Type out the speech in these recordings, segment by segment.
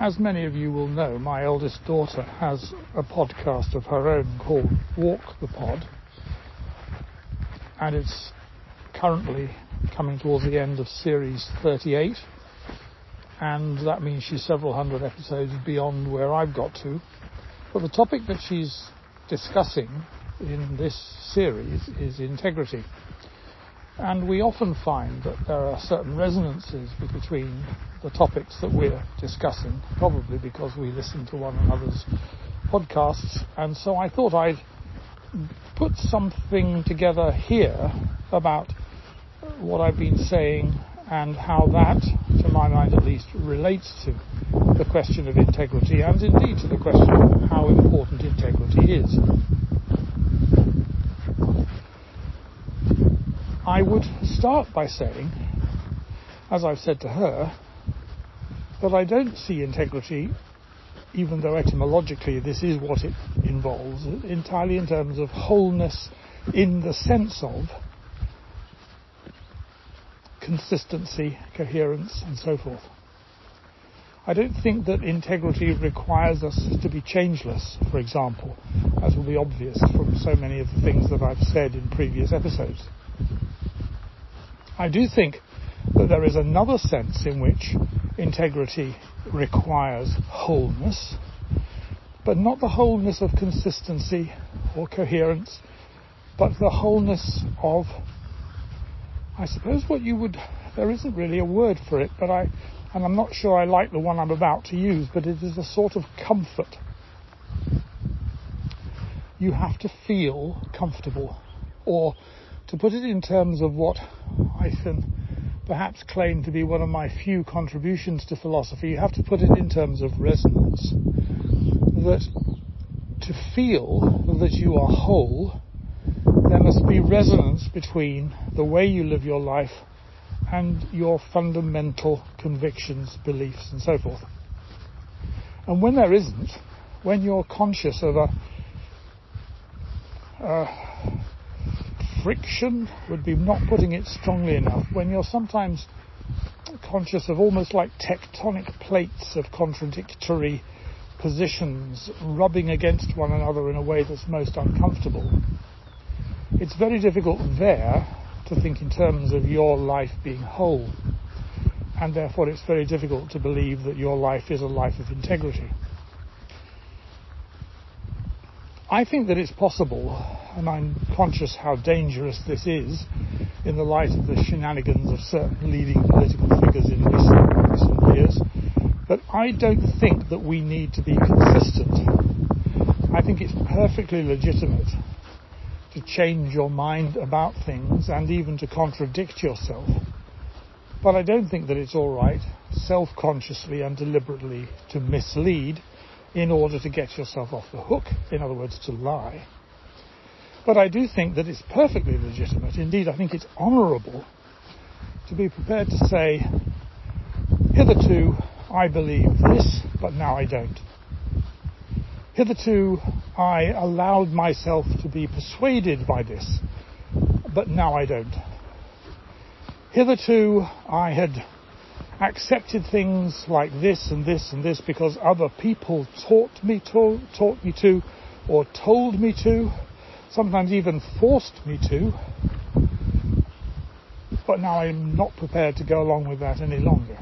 as many of you will know, my eldest daughter has a podcast of her own called Walk the Pod, and it's currently coming towards the end of series 38, and that means she's several hundred episodes beyond where I've got to. But the topic that she's discussing in this series is integrity. And we often find that there are certain resonances between the topics that we're discussing, probably because we listen to one another's podcasts. And so I thought I'd put something together here about what I've been saying and how that, to my mind at least, relates to the question of integrity and indeed to the question of how important integrity is. I would start by saying, as I've said to her, that I don't see integrity, even though etymologically this is what it involves, entirely in terms of wholeness in the sense of consistency, coherence, and so forth. I don't think that integrity requires us to be changeless, for example, as will be obvious from so many of the things that I've said in previous episodes. I do think that there is another sense in which integrity requires wholeness, but not the wholeness of consistency or coherence, but the wholeness of, I suppose what you would, there isn't really a word for it, but I, and I'm not sure I like the one I'm about to use, but it is a sort of comfort. You have to feel comfortable, or to put it in terms of what I can perhaps claim to be one of my few contributions to philosophy, you have to put it in terms of resonance. That to feel that you are whole, there must be resonance between the way you live your life and your fundamental convictions, beliefs, and so forth. And when there isn't, when you're conscious of a, a friction would be not putting it strongly enough. When you're sometimes conscious of almost like tectonic plates of contradictory positions rubbing against one another in a way that's most uncomfortable, it's very difficult there to think in terms of your life being whole. And therefore, it's very difficult to believe that your life is a life of integrity. I think that it's possible, and I'm conscious how dangerous this is in the light of the shenanigans of certain leading political figures in recent, years, but I don't think that we need to be consistent. I think it's perfectly legitimate to change your mind about things and even to contradict yourself. But I don't think that it's alright, self-consciously and deliberately, to mislead in order to get yourself off the hook, in other words, to lie. But I do think that it's perfectly legitimate, indeed I think it's honourable, to be prepared to say, hitherto I believe this, but now I don't. Hitherto I allowed myself to be persuaded by this, but now I don't. Hitherto I had accepted things like this and this and this because other people taught me to, taught me to, or told me to, sometimes even forced me to. But now I'm not prepared to go along with that any longer.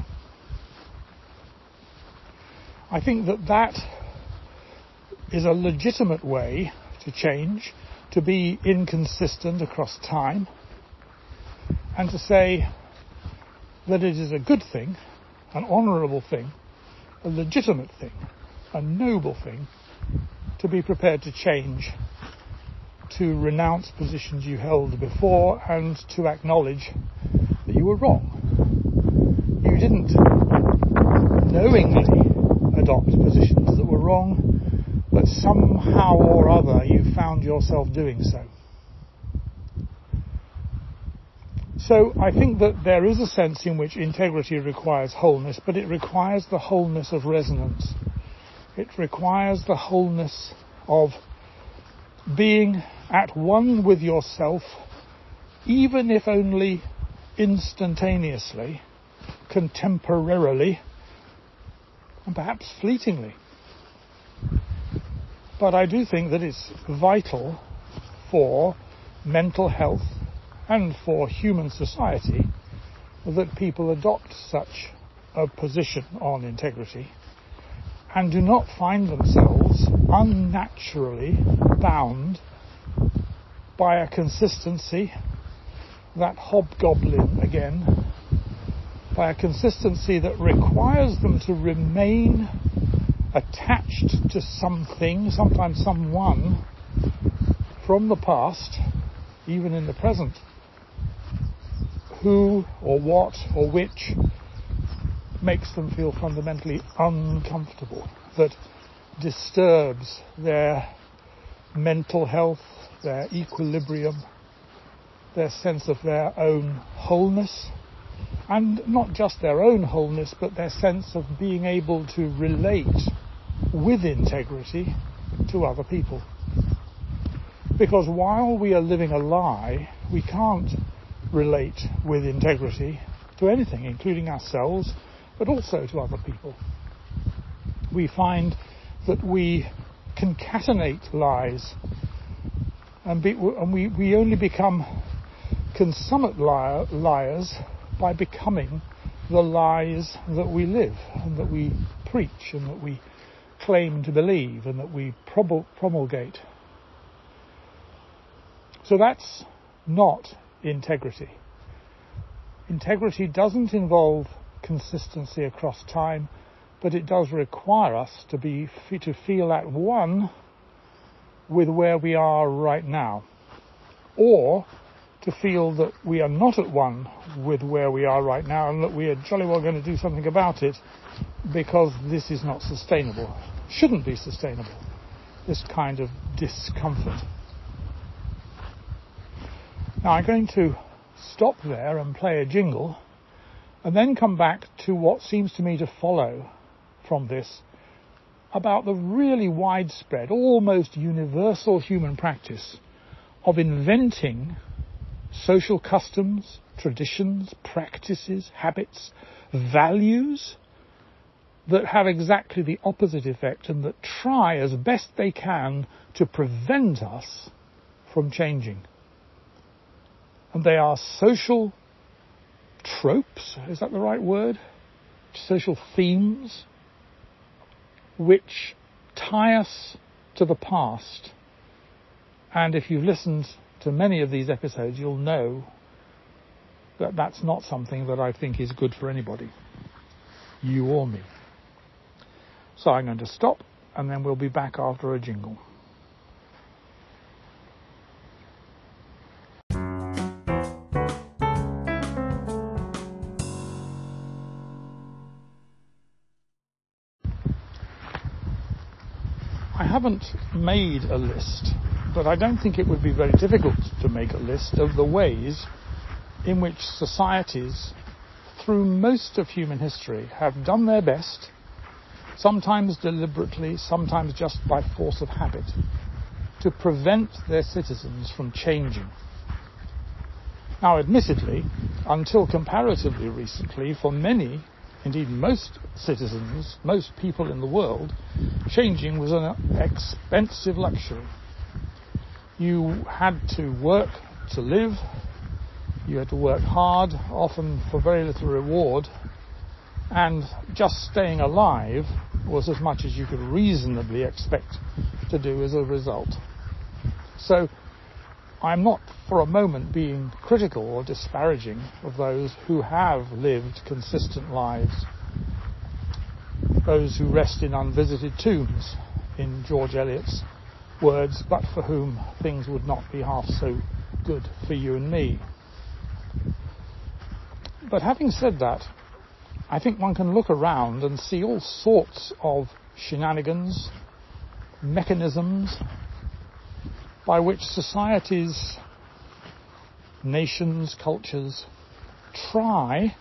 I think that that is a legitimate way to change, to be inconsistent across time, and to say, that it is a good thing, an honourable thing, a legitimate thing, a noble thing to be prepared to change, to renounce positions you held before and to acknowledge that you were wrong. You didn't knowingly adopt positions that were wrong, but somehow or other you found yourself doing so. So I think that there is a sense in which integrity requires wholeness, but it requires the wholeness of resonance. It requires the wholeness of being at one with yourself, even if only instantaneously, contemporarily, and perhaps fleetingly. But I do think that it's vital for mental health and for human society that people adopt such a position on integrity and do not find themselves unnaturally bound by a consistency, that hobgoblin again, by a consistency that requires them to remain attached to something, sometimes someone, from the past, even in the present, who or what or which makes them feel fundamentally uncomfortable, that disturbs their mental health, their equilibrium, their sense of their own wholeness, and not just their own wholeness, but their sense of being able to relate with integrity to other people. Because while we are living a lie, we can't relate with integrity to anything, including ourselves, but also to other people. We find that we concatenate lies and, be, and we, we only become consummate liar, liars by becoming the lies that we live and that we preach and that we claim to believe and that we promulgate. So that's not integrity. Integrity doesn't involve consistency across time, but it does require us to be to feel at one with where we are right now, or to feel that we are not at one with where we are right now and that we are jolly well going to do something about it because this is not sustainable, shouldn't be sustainable, this kind of discomfort. Now I'm going to stop there and play a jingle and then come back to what seems to me to follow from this about the really widespread, almost universal human practice of inventing social customs, traditions, practices, habits, values that have exactly the opposite effect and that try as best they can to prevent us from changing. And they are social tropes, is that the right word? Social themes, which tie us to the past. And if you've listened to many of these episodes, you'll know that that's not something that I think is good for anybody, you or me. So I'm going to stop and then we'll be back after a jingle. Made a list, but I don't think it would be very difficult to make a list of the ways in which societies, through most of human history, have done their best, sometimes deliberately, sometimes just by force of habit, to prevent their citizens from changing. Now, admittedly, until comparatively recently, for many, indeed most citizens, most people in the world, changing was an expensive luxury. You had to work to live, you had to work hard, often for very little reward, and just staying alive was as much as you could reasonably expect to do as a result. So I'm not for a moment being critical or disparaging of those who have lived consistent lives, those who rest in unvisited tombs, in George Eliot's words, but for whom things would not be half so good for you and me. But having said that, I think one can look around and see all sorts of shenanigans, mechanisms, by which societies, nations, cultures try,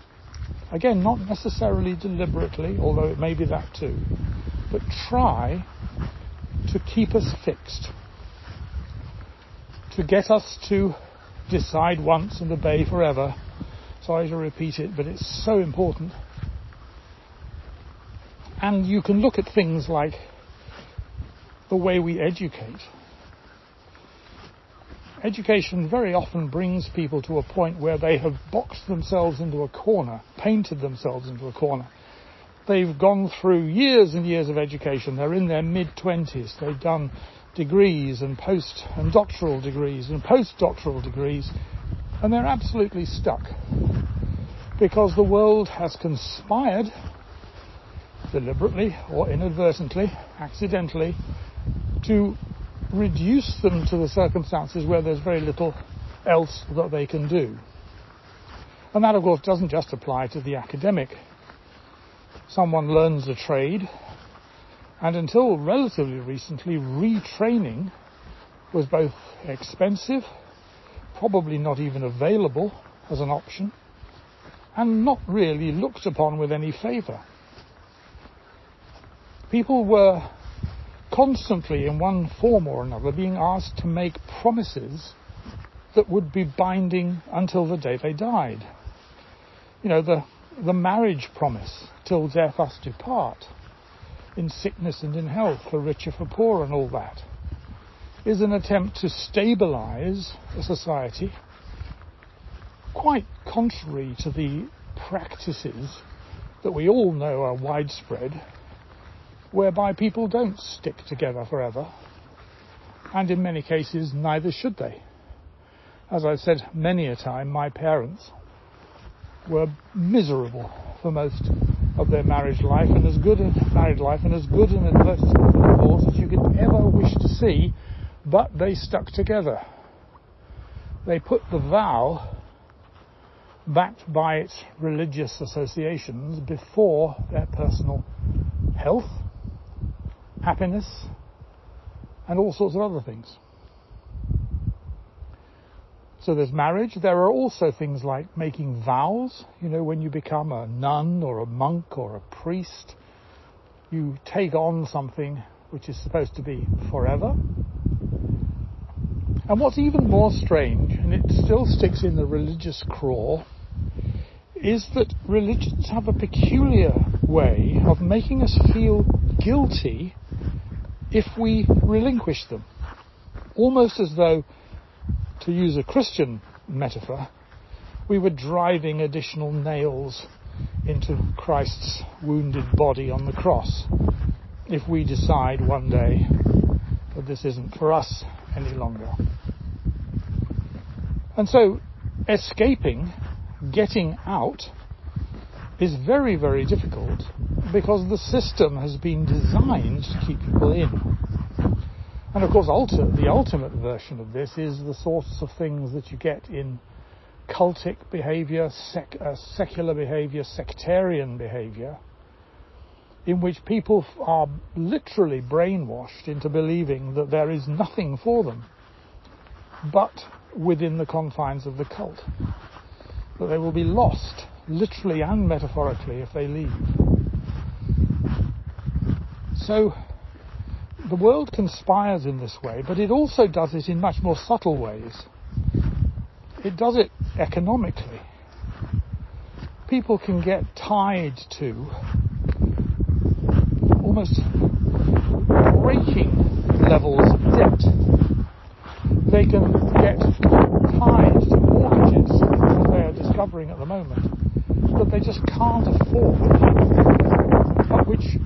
again, not necessarily deliberately, although it may be that too, but try to keep us fixed, to get us to decide once and obey forever. Sorry to repeat it, but it's so important. And you can look at things like the way we educate. Education very often brings people to a point where they have boxed themselves into a corner, painted themselves into a corner. They've gone through years and years of education. They're in their mid 20s. They've done degrees and post and doctoral degrees and postdoctoral degrees, and they're absolutely stuck because the world has conspired deliberately or inadvertently, accidentally, to reduce them to the circumstances where there's very little else that they can do. And that, of course, doesn't just apply to the academic. Someone learns a trade, and until relatively recently, retraining was both expensive, probably not even available as an option, and not really looked upon with any favour. People were constantly, in one form or another, being asked to make promises that would be binding until the day they died. You know, the, the marriage promise, till death us do part, in sickness and in health, for richer, for poor, and all that, is an attempt to stabilize a society quite contrary to the practices that we all know are widespread whereby people don't stick together forever, and in many cases, neither should they. As I've said many a time, my parents were miserable for most of their marriage life, and as good a married life, and as good an advertisement for divorce as you could ever wish to see, but they stuck together. They put the vow, backed by its religious associations, before their personal health happiness, and all sorts of other things. So there's marriage. There are also things like making vows. You know, when you become a nun or a monk or a priest, you take on something which is supposed to be forever. And what's even more strange, and it still sticks in the religious craw, is that religions have a peculiar way of making us feel guilty if we relinquish them. Almost as though, to use a Christian metaphor, we were driving additional nails into Christ's wounded body on the cross if we decide one day that this isn't for us any longer. And so, escaping, getting out, is very, very difficult because the system has been designed to keep people in. And of course, the ultimate version of this is the sorts of things that you get in cultic behavior, sec- uh, secular behavior, sectarian behavior, in which people are literally brainwashed into believing that there is nothing for them but within the confines of the cult. That they will be lost literally and metaphorically, if they leave. So, the world conspires in this way, but it also does it in much more subtle ways. It does it economically. People can get tied to almost breaking levels of debt. They can get tied to mortgages, as they are discovering at the moment, that they just can't afford, but which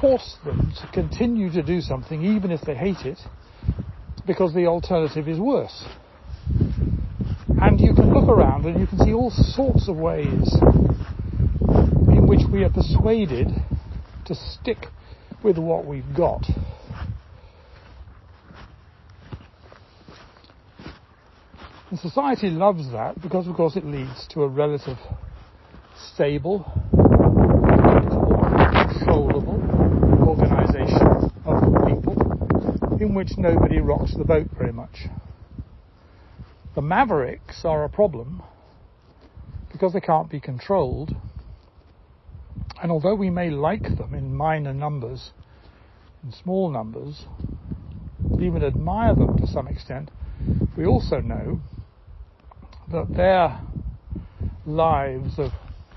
force them to continue to do something even if they hate it, because the alternative is worse. And you can look around and you can see all sorts of ways in which we are persuaded to stick with what we've got. And society loves that because, of course, it leads to a relative stable, controllable organisation of people in which nobody rocks the boat very much. The mavericks are a problem because they can't be controlled. And although we may like them in minor numbers, in small numbers, even admire them to some extent, we also know that their lives of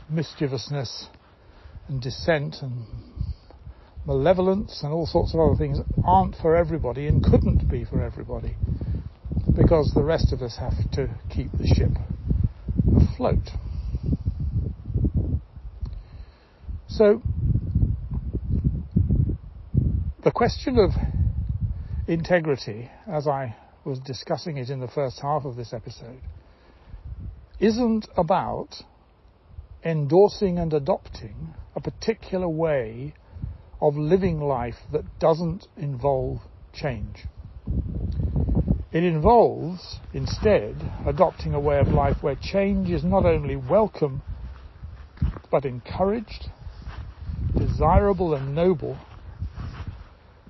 mischievousness and dissent and malevolence and all sorts of other things aren't for everybody and couldn't be for everybody because the rest of us have to keep the ship afloat. So, the question of integrity, as I was discussing it in the first half of this episode, isn't about endorsing and adopting a particular way of living life that doesn't involve change. It involves, instead, adopting a way of life where change is not only welcome, but encouraged, desirable and noble,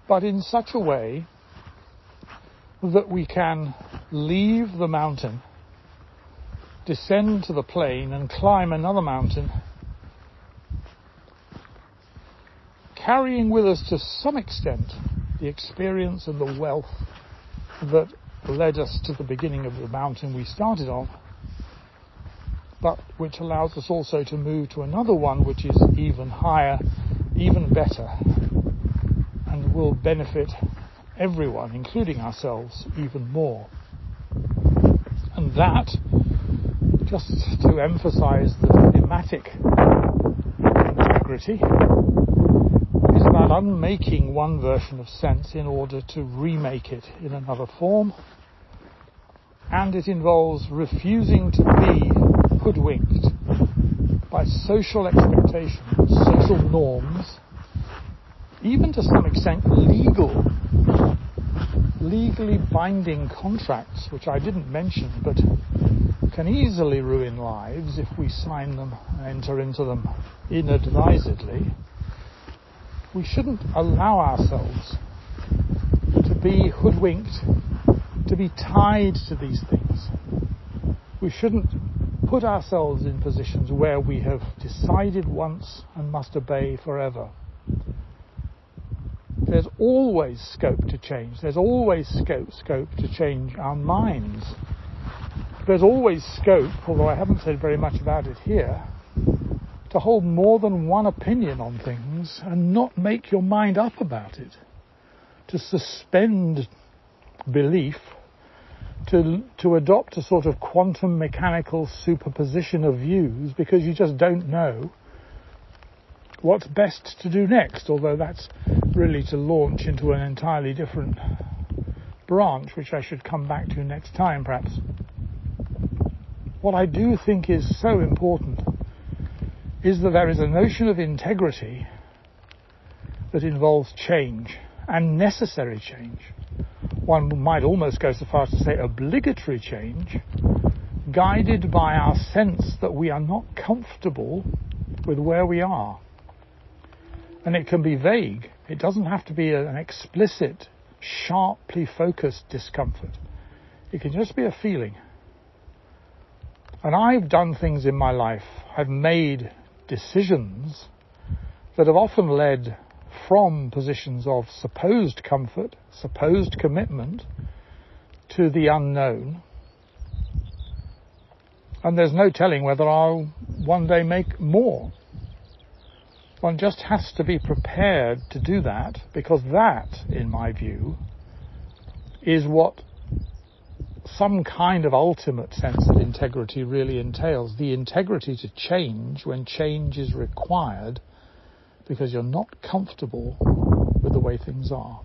but in such a way that we can leave the mountain, descend to the plain and climb another mountain, carrying with us to some extent the experience and the wealth that led us to the beginning of the mountain we started on, but which allows us also to move to another one which is even higher, even better, and will benefit everyone, including ourselves, even more. And that, just to emphasize the thematic integrity, is about unmaking one version of sense in order to remake it in another form. And it involves refusing to be hoodwinked by social expectations, social norms, even to some extent legal, legally binding contracts, which I didn't mention, but can easily ruin lives if we sign them and enter into them inadvisedly. We shouldn't allow ourselves to be hoodwinked, to be tied to these things. We shouldn't put ourselves in positions where we have decided once and must obey forever there's always scope to change. There's always scope, scope to change our minds. There's always scope, although I haven't said very much about it here, to hold more than one opinion on things and not make your mind up about it. To suspend belief, to, to adopt a sort of quantum mechanical superposition of views because you just don't know what's best to do next, although that's really to launch into an entirely different branch, which I should come back to next time perhaps. What I do think is so important is that there is a notion of integrity that involves change and necessary change. One might almost go so far as to say obligatory change, guided by our sense that we are not comfortable with where we are. And it can be vague. It doesn't have to be an explicit, sharply focused discomfort. It can just be a feeling. And I've done things in my life, I've made decisions that have often led from positions of supposed comfort, supposed commitment, to the unknown. And there's no telling whether I'll one day make more one just has to be prepared to do that because that, in my view, is what some kind of ultimate sense of integrity really entails. The integrity to change when change is required because you're not comfortable with the way things are.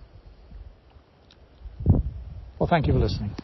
Well, thank you for listening.